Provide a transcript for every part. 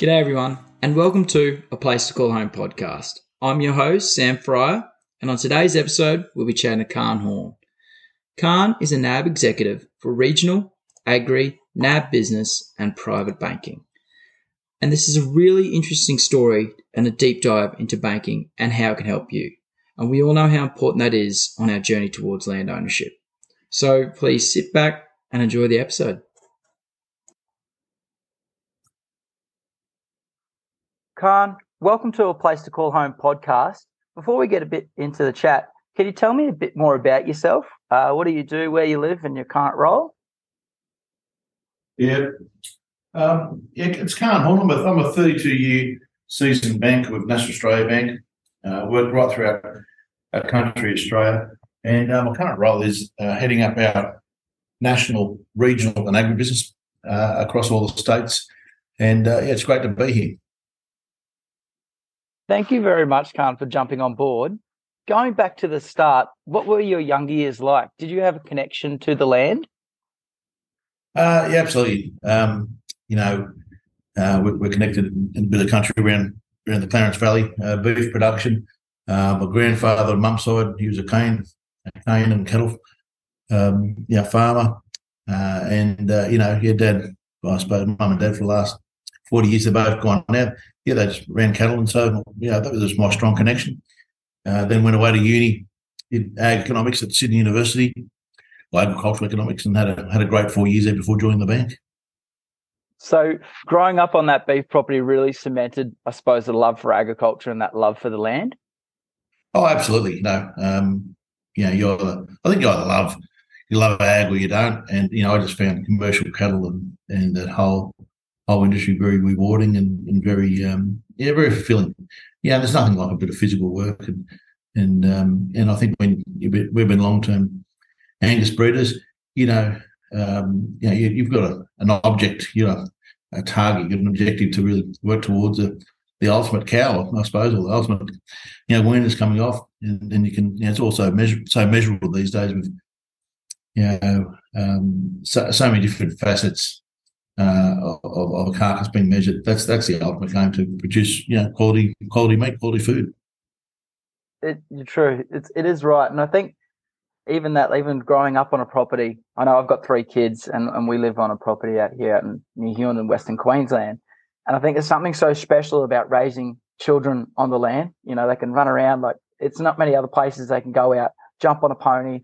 G'day, everyone, and welcome to A Place to Call Home podcast. I'm your host, Sam Fryer, and on today's episode, we'll be chatting to Khan Horne. Khan is a NAB executive for regional, agri, NAB business, and private banking. And this is a really interesting story and a deep dive into banking and how it can help you. And we all know how important that is on our journey towards land ownership. So please sit back and enjoy the episode. Khan, welcome to a Place to Call Home podcast. Before we get a bit into the chat, can you tell me a bit more about yourself? Uh, what do you do, where you live, and your current role? Yeah, um, it's Khan. I'm a 32 year seasoned banker with National Australia Bank. Uh, worked right throughout our country, Australia. And uh, my current role is uh, heading up our national, regional, and agribusiness uh, across all the states. And uh, yeah, it's great to be here. Thank you very much, Khan, for jumping on board. Going back to the start, what were your younger years like? Did you have a connection to the land? Uh, yeah, absolutely. Um, you know, uh, we're, we're, connected in a bit of country around around the Clarence Valley, uh, beef production. Uh, my grandfather mum's side, he was a cane, a cane and cattle, um, yeah, farmer. Uh, and uh, you know, your dad, I suppose, mum and dad for the last forty years, they've both gone now yeah, they just ran cattle, and so yeah, that was my strong connection. Uh, then went away to uni, did ag economics at Sydney University, agricultural economics, and had a had a great four years there before joining the bank. So, growing up on that beef property really cemented, I suppose, the love for agriculture and that love for the land. Oh, absolutely. No, um, you know, you're. I think you either love you love ag or you don't, and you know, I just found commercial cattle and and that whole whole industry very rewarding and, and very um, yeah very fulfilling. Yeah, there's nothing like a bit of physical work and and um, and I think when we've been long term Angus breeders, you know, um, you know, you, have got a, an object, you know, a target, you've an objective to really work towards a, the ultimate cow, I suppose, or the ultimate, you know, when it's coming off, and, and you can, you know, it's also measure, so measurable these days with, you know, um, so, so many different facets uh, of, of, a carcass being measured. That's that's the ultimate aim to produce, you know, quality quality meat, quality food. It, true. It's it is right, and I think even that, even growing up on a property, I know I've got three kids, and, and we live on a property out here in Hughenden in Western Queensland, and I think there's something so special about raising children on the land. You know, they can run around like it's not many other places they can go out, jump on a pony,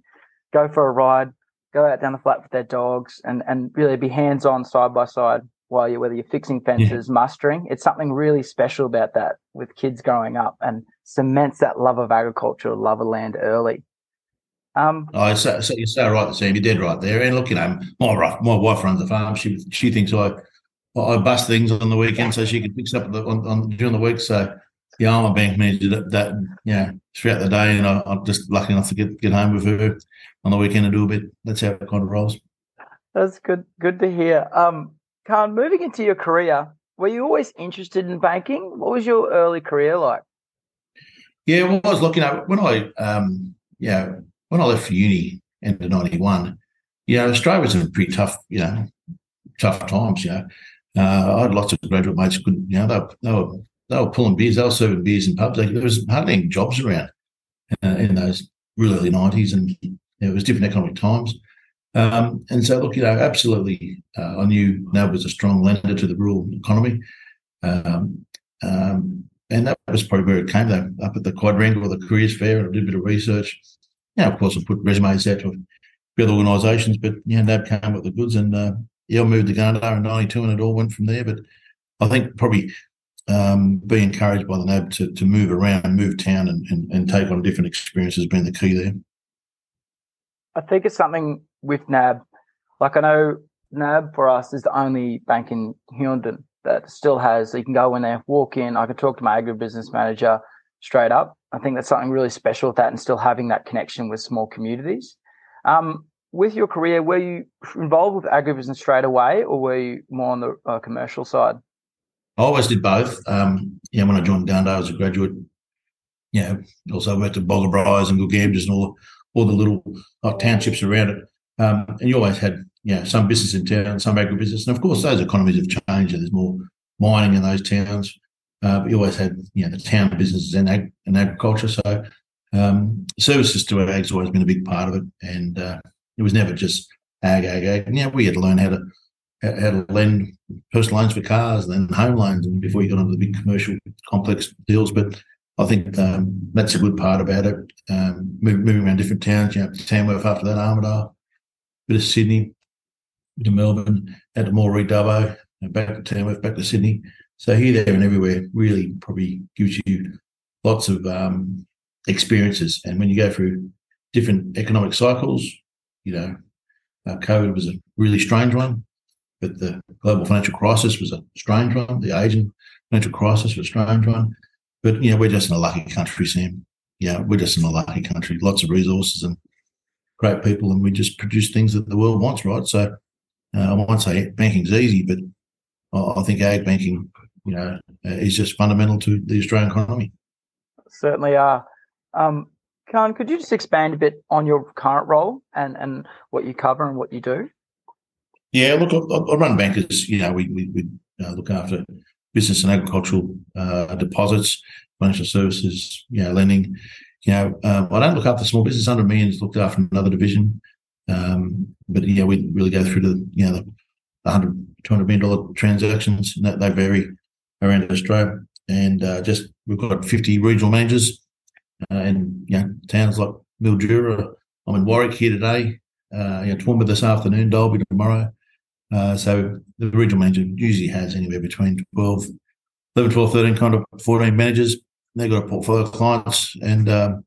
go for a ride, go out down the flat with their dogs and, and really be hands on side by side while you whether you're fixing fences, yeah. mustering. It's something really special about that with kids growing up and cements that love of agriculture, love of land early. Um, oh, so, so you're so right, Sam. You're dead right there. And look, you know, my wife, my wife runs a farm. She she thinks I I bust things on the weekend so she can fix up the, on, on during the week. So yeah, I'm a bank manager that, that you know throughout the day, and I, am just lucky enough to get get home with her on the weekend and do a bit. That's how it kind of rolls. That's good. Good to hear. Um, Khan, moving into your career, were you always interested in banking? What was your early career like? Yeah, well, I was looking at when I um, yeah when I left for uni end of '91. You know, Australia was in pretty tough, you know, tough times. You know, uh, I had lots of graduate mates who couldn't, you know, they, they were they were pulling beers, they were serving beers in pubs. there was hardly any jobs around uh, in those really early nineties, and it was different economic times. Um, and so, look, you know, absolutely, uh, I knew NAB was a strong lender to the rural economy, um, um, and that was probably where it came. Though up at the quadrangle, the careers fair, and I did a bit of research. Now, of course, I put resumes out to other organisations, but yeah, NAB came with the goods, and uh, yeah, I moved to Gunnedah in '92, and it all went from there. But I think probably um, be encouraged by the NAB to, to move around, move town, and, and, and take on different experiences has been the key there. I think it's something with NAB. Like I know NAB for us is the only bank in Hughenden that still has. You can go in there, walk in. I can talk to my agribusiness manager straight up. I think that's something really special with that, and still having that connection with small communities. Um, with your career, were you involved with agribusiness straight away, or were you more on the uh, commercial side? I always did both. Um, yeah, when I joined Gunnedah as a graduate, yeah, also worked at Boggabri and Gulgambas and all, all the little like, townships around it. Um, and you always had, you know, some business in town, some agribusiness. And of course, those economies have changed and there's more mining in those towns. Uh, but you always had you know the town businesses and, ag- and agriculture. So um, services to ag's always been a big part of it, and uh, it was never just ag, ag, ag. Yeah, we had to learn how to how to lend personal loans for cars, then home loans, and before you got into the big commercial complex deals. But I think um, that's a good part about it. Um, moving around different towns, you know, Tamworth after that, Armidale, bit of Sydney, to Melbourne, out to Moree, Dubbo, back to Tamworth, back to Sydney. So here, there, and everywhere really probably gives you lots of um, experiences. And when you go through different economic cycles, you know, uh, COVID was a really strange one, but the global financial crisis was a strange one. The Asian financial crisis was a strange one. But, you know, we're just in a lucky country, Sam. Yeah, we're just in a lucky country, lots of resources and great people, and we just produce things that the world wants, right? So uh, I won't say banking's easy, but I think ag banking, you know, is just fundamental to the Australian economy. Certainly are. Um, Khan, could you just expand a bit on your current role and, and what you cover and what you do? Yeah, look, I, I run bankers. You know, we we, we uh, look after business and agricultural uh, deposits, financial services, you know, lending. You know, um, I don't look after small business. Under me is looked after another division. Um, but yeah, we really go through the you know the 100 200 million dollar transactions. And they vary around Australia, and uh, just we've got 50 regional managers uh, in you know, towns like Mildura. I'm in Warwick here today. Uh, you know, Toowoomba this afternoon, Dalby tomorrow. Uh, so the regional manager usually has anywhere between 12, 11, 12, 13, kind of 14 managers. They've got a portfolio of clients. And um,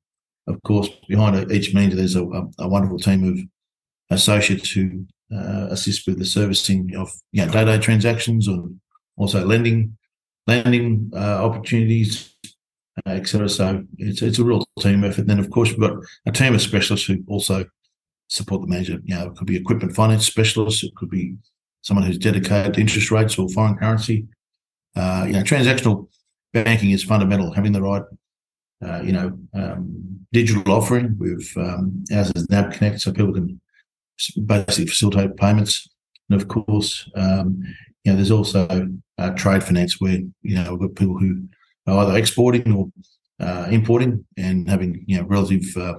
of course, behind each manager, there's a, a, wonderful team of associates who uh, assist with the servicing of you know, day-to-day transactions or also lending, lending uh, opportunities, uh, etc. So it's it's a real team effort. And then of course we've got a team of specialists who also support the manager. You know, it could be equipment finance specialists, it could be someone who's dedicated to interest rates or foreign currency. Uh, you know, transactional banking is fundamental. Having the right, uh, you know, um, digital offering with um, ours is NAB Connect, so people can basically facilitate payments. And of course, um, you know, there's also uh, trade finance where you know we've got people who are either exporting or uh, importing and having you know relative uh,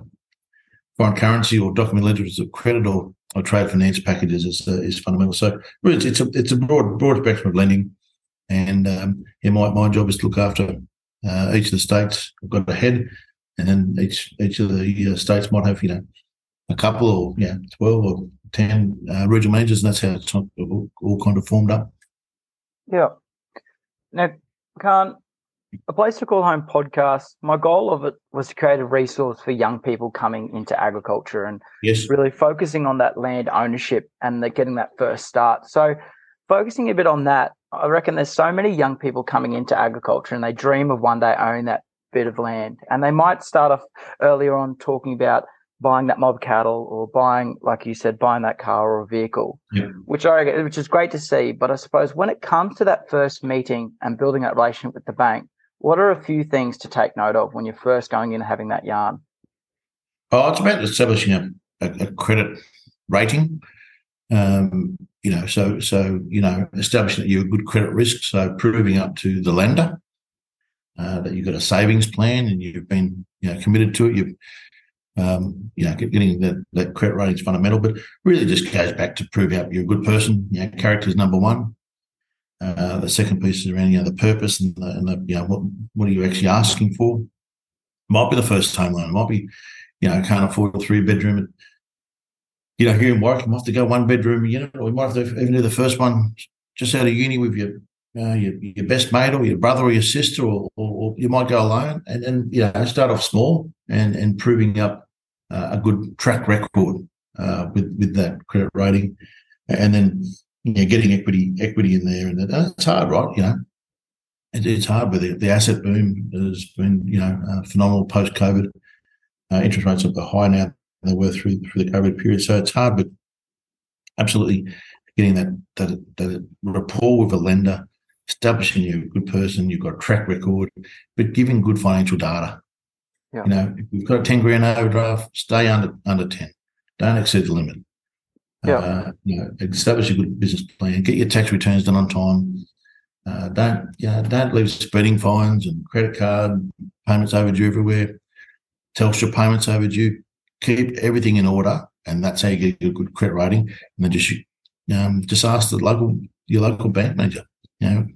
foreign currency or document letters of credit or, or trade finance packages is, uh, is fundamental. So it's, it's a it's a broad broad spectrum of lending, and um, yeah, my my job is to look after uh, each of the states. I've got a head, and then each each of the uh, states might have you know a couple or yeah twelve or ten uh, regional managers, and that's how it's all, all kind of formed up. Yeah. Now, Khan, a Place to Call Home podcast, my goal of it was to create a resource for young people coming into agriculture and yes. really focusing on that land ownership and the, getting that first start. So, focusing a bit on that, I reckon there's so many young people coming into agriculture and they dream of one day owning that bit of land. And they might start off earlier on talking about buying that mob cattle or buying, like you said, buying that car or a vehicle, yeah. which I which is great to see. But I suppose when it comes to that first meeting and building that relationship with the bank, what are a few things to take note of when you're first going in and having that yarn? Oh, it's about establishing a, a, a credit rating. Um, you know, so so you know, establishing that you're a good credit risk, so proving up to the lender uh, that you've got a savings plan and you've been you know committed to it. You've um, you know, getting that, that credit rating is fundamental, but really just goes back to prove up you're a good person. You know, character is number one. Uh, the second piece is around you know the purpose and the, and the you know what what are you actually asking for? Might be the first home loan. Might be you know can't afford a three bedroom. You know here in Warwick, you might have to go one bedroom unit, or might have to even do the first one just out of uni with your uh, your, your best mate or your brother or your sister, or, or, or you might go alone and, and you know start off small and and proving up uh, a good track record uh, with with that credit rating, and then you know, getting equity equity in there, and it's hard, right? You know, it, it's hard, but the, the, asset boom has been you know uh, phenomenal post COVID. Uh, interest rates are high now than they were through through the COVID period, so it's hard, but absolutely getting that that, that rapport with a lender, establishing you're a good person, you've got a track record, but giving good financial data. Yeah. You know, if you've got a 10 grand overdraft, stay under under 10. Don't exceed the limit. Yeah. Uh, you know, establish a good business plan, get your tax returns done on time, Uh, don't you know, don't leave speeding fines and credit card payments overdue everywhere. Telstra payments overdue. Keep everything in order, and that's how you get a good credit rating. And then just um, just ask the local your local bank manager. You know,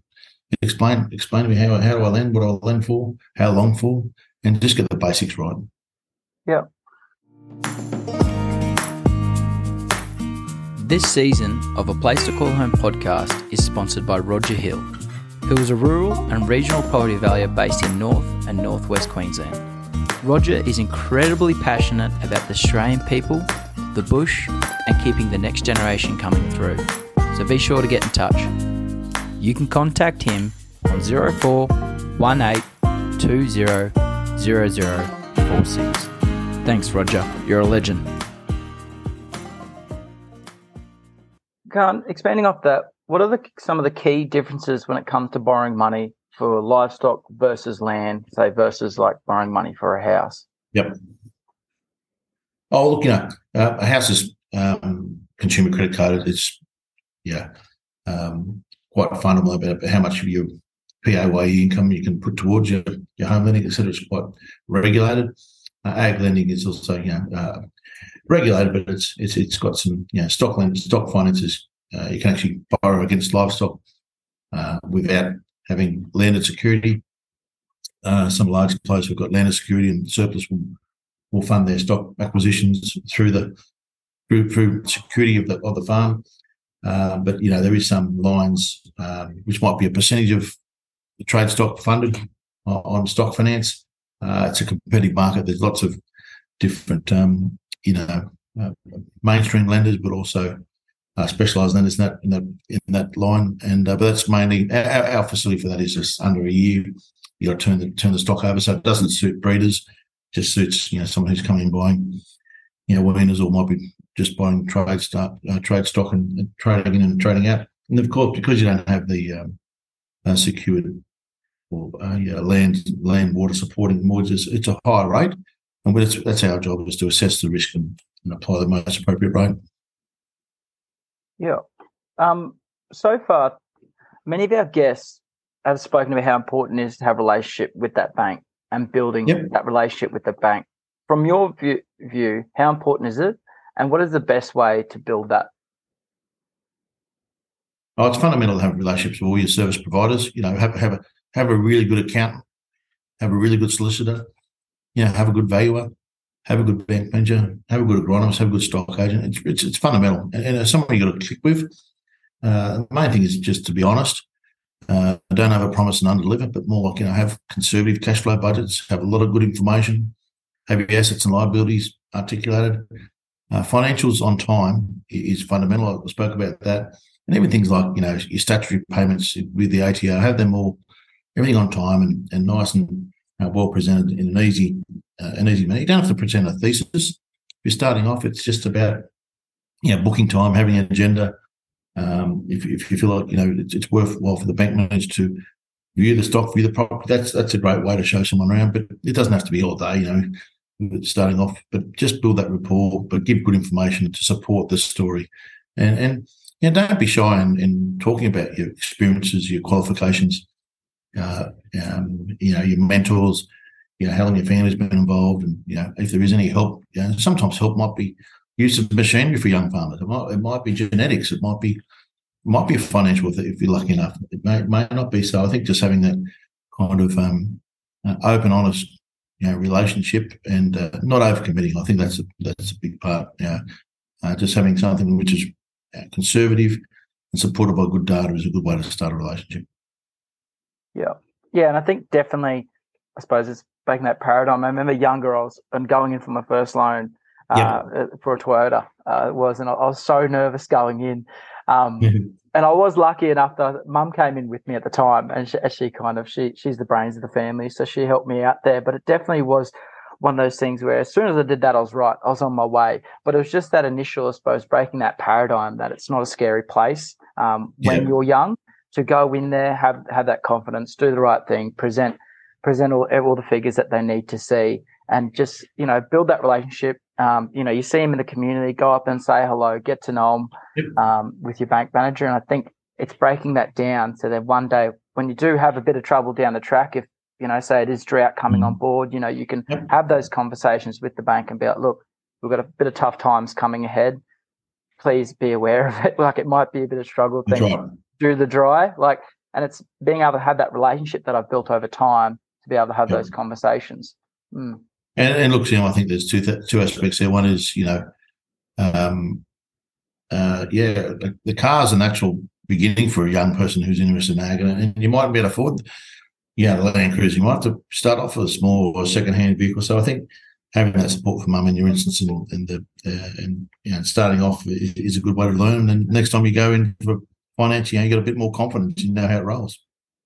explain explain to me how how do I lend, what do I lend for, how long for, and just get the basics right. Yeah. This season of A Place to Call Home podcast is sponsored by Roger Hill, who is a rural and regional property valuer based in North and Northwest Queensland. Roger is incredibly passionate about the Australian people, the bush, and keeping the next generation coming through. So be sure to get in touch. You can contact him on 04 18 20 0046. Thanks, Roger. You're a legend. Khan, expanding off that, what are the some of the key differences when it comes to borrowing money for livestock versus land, say versus like borrowing money for a house? Yep. Oh, look, you know, uh, a house is um, consumer credit card. It's yeah, um, quite fundamental about how much of your PAYG income you can put towards your, your home lending, etc. It's quite regulated. Uh, ag lending is also you know uh, regulated, but it's it's it's got some you know stock lend, stock finances. Uh, you can actually borrow against livestock uh, without having landed security. Uh, some large players have got landed security and surplus will will fund their stock acquisitions through the through, through security of the of the farm. Uh, but you know there is some lines um, which might be a percentage of the trade stock funded on, on stock finance. Uh, it's a competitive market. There's lots of different um, you know, uh, mainstream lenders, but also uh, specialised lenders in that in that in that line. And uh, but that's mainly our, our, facility for that is just under a year. You got to turn the turn the stock over, so it doesn't suit breeders. Just suits you know someone who's coming and buying, you know, winners or might be just buying trade stock, uh, trade stock and, and, trading in and trading out. And of course, because you don't have the um, secured or uh, yeah, land land water supporting mortgages, it's a higher rate. And that's, that's our job is to assess the risk and, and apply the most appropriate rate. Yeah. Um, so far, many of our guests have spoken about how important it is to have a relationship with that bank and building yep. that relationship with the bank. From your view, view, how important is it? And what is the best way to build that? Oh, it's fundamental to have relationships with all your service providers. You know, have have a have a really good accountant, have a really good solicitor, you know, have a good valuer, have a good bank manager, have a good agronomist, have a good stock agent. It's it's, it's fundamental, and, and it's something you got to click with. Uh, the main thing is just to be honest. Uh, don't have a promise and underdeliver, but more like you know, have conservative cash flow budgets, have a lot of good information, have your assets and liabilities articulated. Uh, financials on time is fundamental. I spoke about that, and even things like you know your statutory payments with the ATO, have them all everything on time and, and nice and uh, well presented in an easy uh, an easy manner. You don't have to present a thesis. If you're starting off, it's just about you know booking time, having an agenda. Um, if, if you feel like you know it's, it's, worthwhile for the bank manager to view the stock, view the property, that's that's a great way to show someone around. But it doesn't have to be all day, you know, starting off. But just build that rapport, but give good information to support the story, and and you know, don't be shy in, in talking about your experiences, your qualifications uh, um, you know, your mentors, you know, how long your family's been involved, and you know, if there is any help, you know, sometimes help might be use of machinery for young farmers. It might, it might be genetics. It might be, might be financial if you're lucky enough. It may, may not be. So I think just having that kind of um, open, honest, you know, relationship and uh, not overcommitting. I think that's a, that's a big part. You know, uh, just having something which is uh, conservative and supported by good data is a good way to start a relationship. Yeah. Yeah. And I think definitely, I suppose it's breaking that paradigm. I remember younger, I was and going in for my first loan uh, yeah. Uh, for a Toyota. Uh, it was, and I, was so nervous going in. Um, And I was lucky enough that mum came in with me at the time, and she, she kind of she she's the brains of the family, so she helped me out there. But it definitely was one of those things where as soon as I did that, I was right. I was on my way. But it was just that initial, I suppose, breaking that paradigm that it's not a scary place um, when yeah. you're young to go in there, have have that confidence, do the right thing, present present all, all the figures that they need to see, and just you know build that relationship. Um, you know, you see them in the community, go up and say hello, get to know them um, with your bank manager, and I think it's breaking that down so that one day when you do have a bit of trouble down the track, if you know, say it is drought coming on board, you know, you can have those conversations with the bank and be like, look, we've got a bit of tough times coming ahead. Please be aware of it. Like it might be a bit of struggle That's through the dry. Like, and it's being able to have that relationship that I've built over time to be able to have Yep. those conversations. Mm. And, and look, you know, I think there's two th- two aspects there. One is, you know, um, uh, yeah, the, the car's a natural beginning for a young person who's interested in ag, and you might be able to afford, yeah, the Land Cruiser. You might have to start off with a small or second-hand vehicle. So I think having that support from mum in your instance and, and the uh, and you know starting off is, is a good way to learn. And next time you go into finance, you know, you got a bit more confidence. You know how it rolls.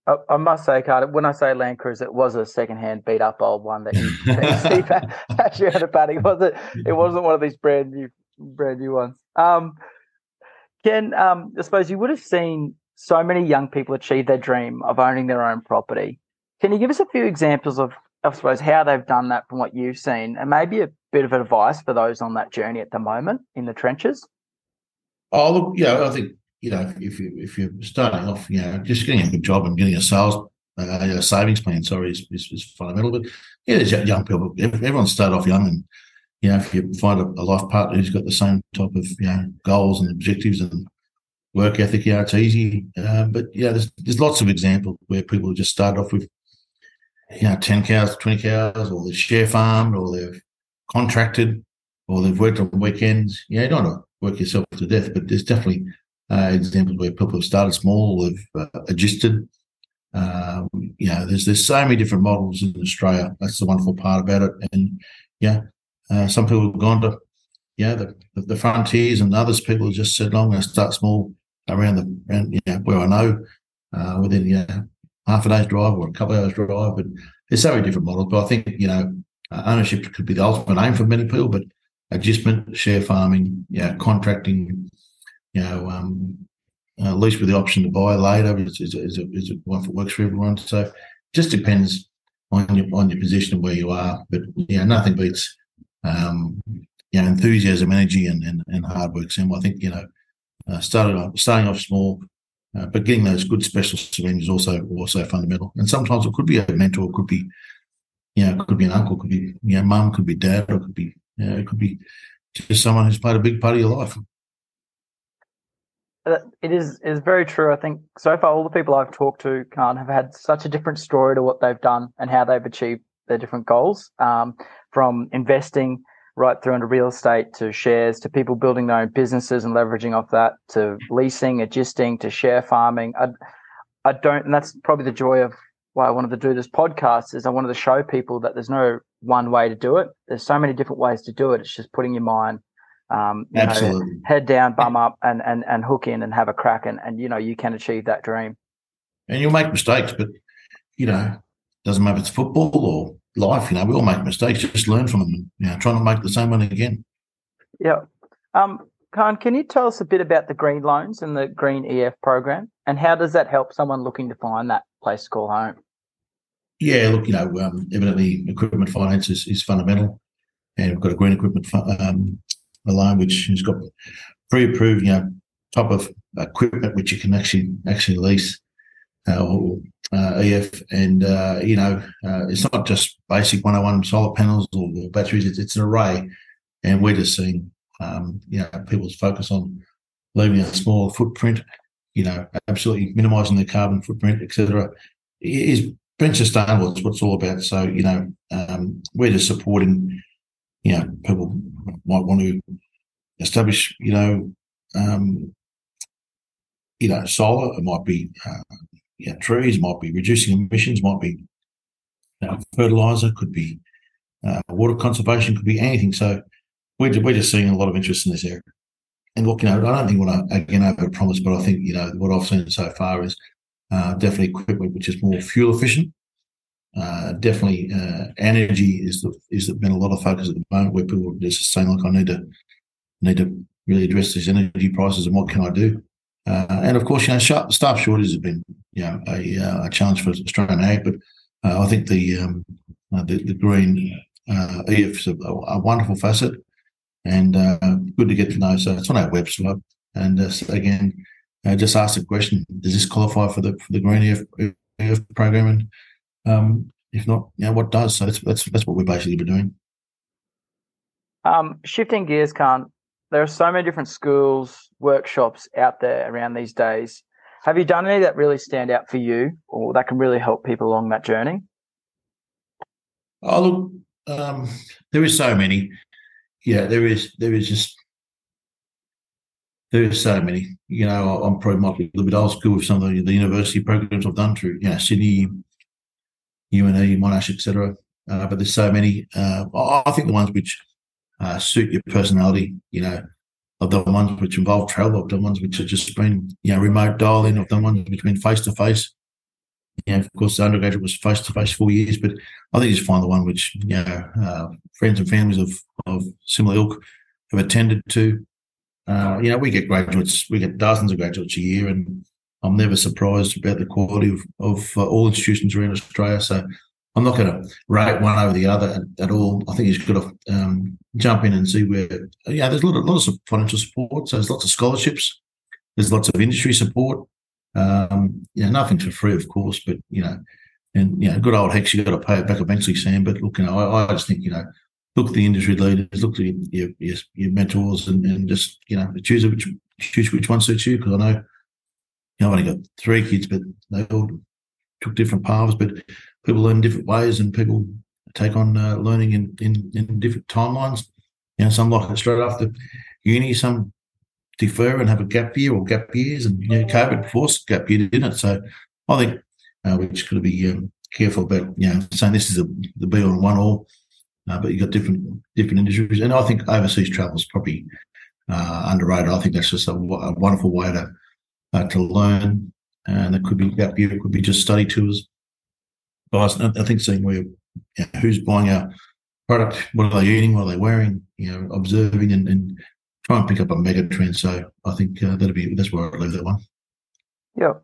I, I must say, Carter, when I say Land Cruiser, it was a second-hand beat-up old one that you see actually had a paddock. Was it? It wasn't one of these brand new, brand new ones. Um, Ken, um, I suppose you would have seen so many young people achieve their dream of owning their own property. Can you give us a few examples of, I suppose, how they've done that from what you've seen, and maybe a bit of advice for those on that journey at the moment in the trenches? Oh, look, yeah, I think you know if you if you're starting off, you know, just getting a good job and getting a sales uh, a savings plan, sorry, is, is, is fundamental. But yeah, there's young people. Everyone start off young, and you know, if you find a, a life partner who's got the same type of you know goals and objectives and work ethic, yeah, it's easy. Uh, but yeah, there's there's lots of examples where people just start off with you know ten cows, twenty cows, or they've share farmed, or they've contracted, or they've worked on weekends. Yeah, you don't want to work yourself to death, but there's definitely uh, examples where people have started small, they've uh, adjusted. Um, you know, there's there's so many different models in Australia. That's the wonderful part about it. And yeah, uh, some people have gone to yeah the the frontiers, and others people have just said, "I'm going to start small around the around know where I know uh, within know, half a day's drive or a couple of hours drive." But there's so many different models. But I think you know uh, ownership could be the ultimate aim for many people, but adjustment, share farming, yeah, contracting, you know, um, uh, lease with the option to buy later is, is, is, a, is a one that works for everyone. So just depends on your on your position and where you are. But yeah, nothing beats um, you know enthusiasm, energy, and and, and hard work. So I think you know uh, started off, starting off small. Uh, but getting those good specialist around is also also fundamental. And sometimes it could be a mentor, it could be, you know, it could be an uncle, could be you know, mum, could be dad, or it could be you know, it could be just someone who's played a big part of your life. Uh, It is is very true. I think so far all the people I've talked to can't have had such a different story to what they've done and how they've achieved their different goals. Um, from investing right through into real estate to shares to people building their own businesses and leveraging off that to leasing, adjusting to share farming. I, I don't, and that's probably the joy of why I wanted to do this podcast is I wanted to show people that there's no one way to do it. There's so many different ways to do it. It's just putting your mind, um, you know, Absolutely. head down, bum up, and and and hook in and have a crack, and and you know you can achieve that dream. and you'll make mistakes, but you know, doesn't matter if it's football or life. You know, we all make mistakes. Just learn from them. And, you know, try not to make the same one again. Yeah. Um, Khan, can you tell us a bit about the green loans and the green EF program, and how does that help someone looking to find that place to call home? Yeah, look, you know, um, evidently equipment finance is, is fundamental, and we've got a green equipment um, a loan which has got pre-approved, you know, type of equipment which you can actually actually lease uh, or uh, EF, and uh, you know, uh, it's not just basic 101 solar panels or, or batteries; it's, it's an array, and we're just seeing, um, you know, people's focus on leaving a smaller footprint, you know, absolutely minimising their carbon footprint, etc. Is being sustainable is what it's all about. So, you know, um, we're just supporting, you know, people might want to establish, you know, um, you know, solar. It might be, uh, know, trees. Might be reducing emissions. Might be you know, fertilizer. Could be uh, water conservation. Could be anything. So, we're we're just seeing a lot of interest in this area. And look, you know, I don't think what I again over promise, but I think you know what I've seen so far is uh, definitely equipment which is more fuel efficient. Uh, definitely, uh, energy is the, is been a lot of focus at the moment where people are just saying, like I need to need to really address these energy prices and what can I do?" Uh, and of course, you know, staff shortages have been you know a, uh, a challenge for Australian ag, but uh, I think the um, uh, the, the green uh, EF is a, a wonderful facet and good to get to know. So it's on our website, and again, just ask the question: Does this qualify for the for the Green EF, EF program? And um, if not, you know, what does? So that's that's that's what we're basically been doing. Um, shifting gears, Khan. There are so many different schools, workshops out there around these days. Have you done any that really stand out for you, or that can really help people along that journey? Oh look, um, there is so many. Yeah, there is. There is just there is so many. You know, I'm probably might be a little bit old school with some of the, the university programs I've done through, you know, Sydney, UNE, Monash, etc. Uh, but there's so many. Uh, I think the ones which uh, suit your personality, you know, I've done ones which involve travel. I've done ones which have just been, you know, remote dialing. I've done ones which have been face to face. Know, of course, the undergraduate was face to face four years, but I think you just find the one which, you know, uh, friends and families of, of similar ilk have attended to. Uh, you know, we get graduates, we get dozens of graduates a year, and I'm never surprised about the quality of, of uh, all institutions around Australia. So I'm not going to rate one over the other at, at all. I think you've got to um, jump in and see where, yeah, there's a lot, of, lot of financial support. So there's lots of scholarships, there's lots of industry support. Um, you know, nothing for free, of course, but, you know, and, you know, good old HECS, you've got to pay it back eventually, Sam. But look, you know, I, I just think, you know, look at the industry leaders, look at your your, your mentors, and, and just you know choose which choose which one suits you. Because I know know, I've only got three kids, but they all took different paths. But people learn different ways, and people take on uh, learning in, in in different timelines. You know, some like it straight after uni, some defer and have a gap year or gap years, and you know, COVID forced gap year, didn't it? So I think uh, we just got to be um, careful about you know saying this is a, the be all and one all. Uh, but you've got different different industries, and I think overseas travel is probably uh, underrated. I think that's just a, a wonderful way to uh, to learn, and it could be that view it could be just study tours. But I, think seeing where you know, who's buying our product, what are they eating, what are they wearing, you know, observing and, and try and pick up a mega trend. So I think uh, that'll be that's where I leave that one. Yeah,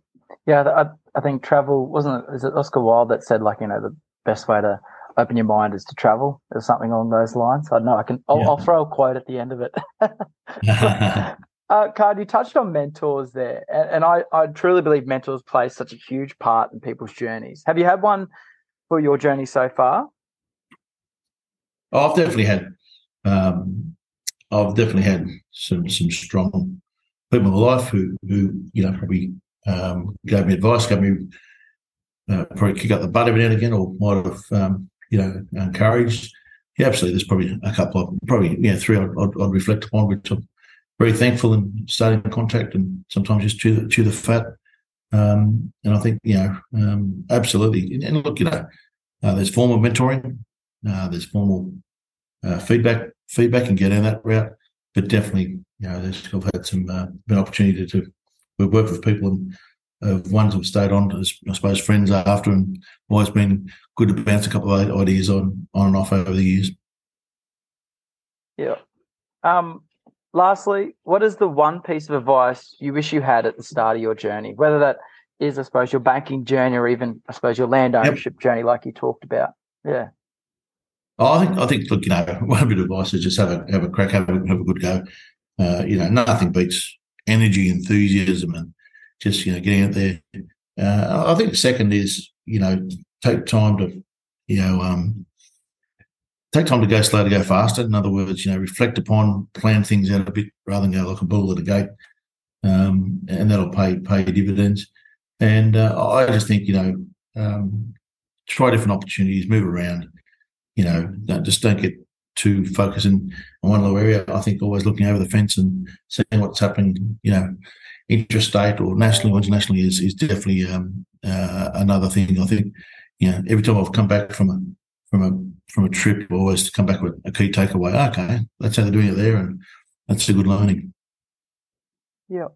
yeah. I, I think travel wasn't it? Is it Oscar Wilde that said like you know the best way to open your mind is to travel or something along those lines. I know I can. I'll, yeah. I'll throw a quote at the end of it. uh, Card, you touched on mentors there, and, and, I, I truly believe mentors play such a huge part in people's journeys. Have you had one for your journey so far? Oh, I've definitely had. Um, I've definitely had some some strong people in my life who who you know probably um, gave me advice, gave me uh, probably kick up the butt every now and again, or might have um, you know, encouraged. Yeah, absolutely. There's probably a couple of, probably, yeah, three I'd, I'd, I'd reflect upon, which I'm very thankful and starting the contact and sometimes just chew the, chew the fat. Um, and I think, you know, um, absolutely. And look, you know, uh, there's formal mentoring, uh, there's formal uh, feedback, feedback and get in that route. But definitely, you know, I've had some uh, an opportunity to, to work with people and of ones who've stayed on as I suppose friends after and always been good to bounce a couple of ideas on on and off over the years. Yeah. Um lastly, what is the one piece of advice you wish you had at the start of your journey? Whether that is, I suppose, your banking journey or even I suppose your land ownership yep. journey like you talked about. Yeah. Oh, I think I think look, you know, one bit of advice is just have a have a crack, have a have a good go. Uh, you know, nothing beats energy, enthusiasm, and just you know getting out there. Uh, I think the second is you know take time to you know um, take time to go slow to go faster. In other words, you know reflect upon, plan things out a bit rather than go like a bull at a gate, um, and that'll pay pay dividends. And uh, I just think you know um, try different opportunities, move around. You know, don't, just don't get too focusing on one little area. I think always looking over the fence and seeing what's happening. You know, interstate or nationally or internationally is, is definitely um, uh, another thing. I think, you know, every time I've come back from a from a from a trip, I always come back with a key takeaway. Okay, that's how they're doing it there, and that's a good learning. Yep,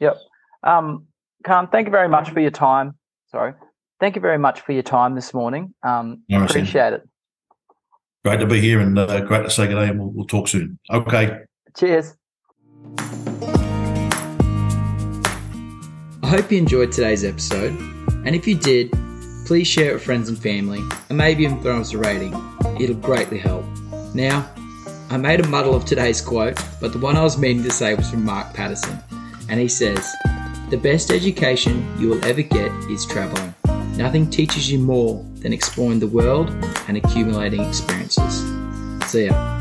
yep. Um, Khan, thank you very much for your time. Sorry, thank you very much for your time this morning. Um, no, appreciate it. Great to be here, and uh, great to say good day, and we'll, we'll talk soon. Okay. Cheers. I hope you enjoyed today's episode, and if you did, please share it with friends and family, and maybe even throw us a rating. It'll greatly help. Now, I made a muddle of today's quote, but the one I was meaning to say was from Mark Patterson, and he says, The best education you will ever get is traveling. Nothing teaches you more than exploring the world and accumulating experiences. See ya.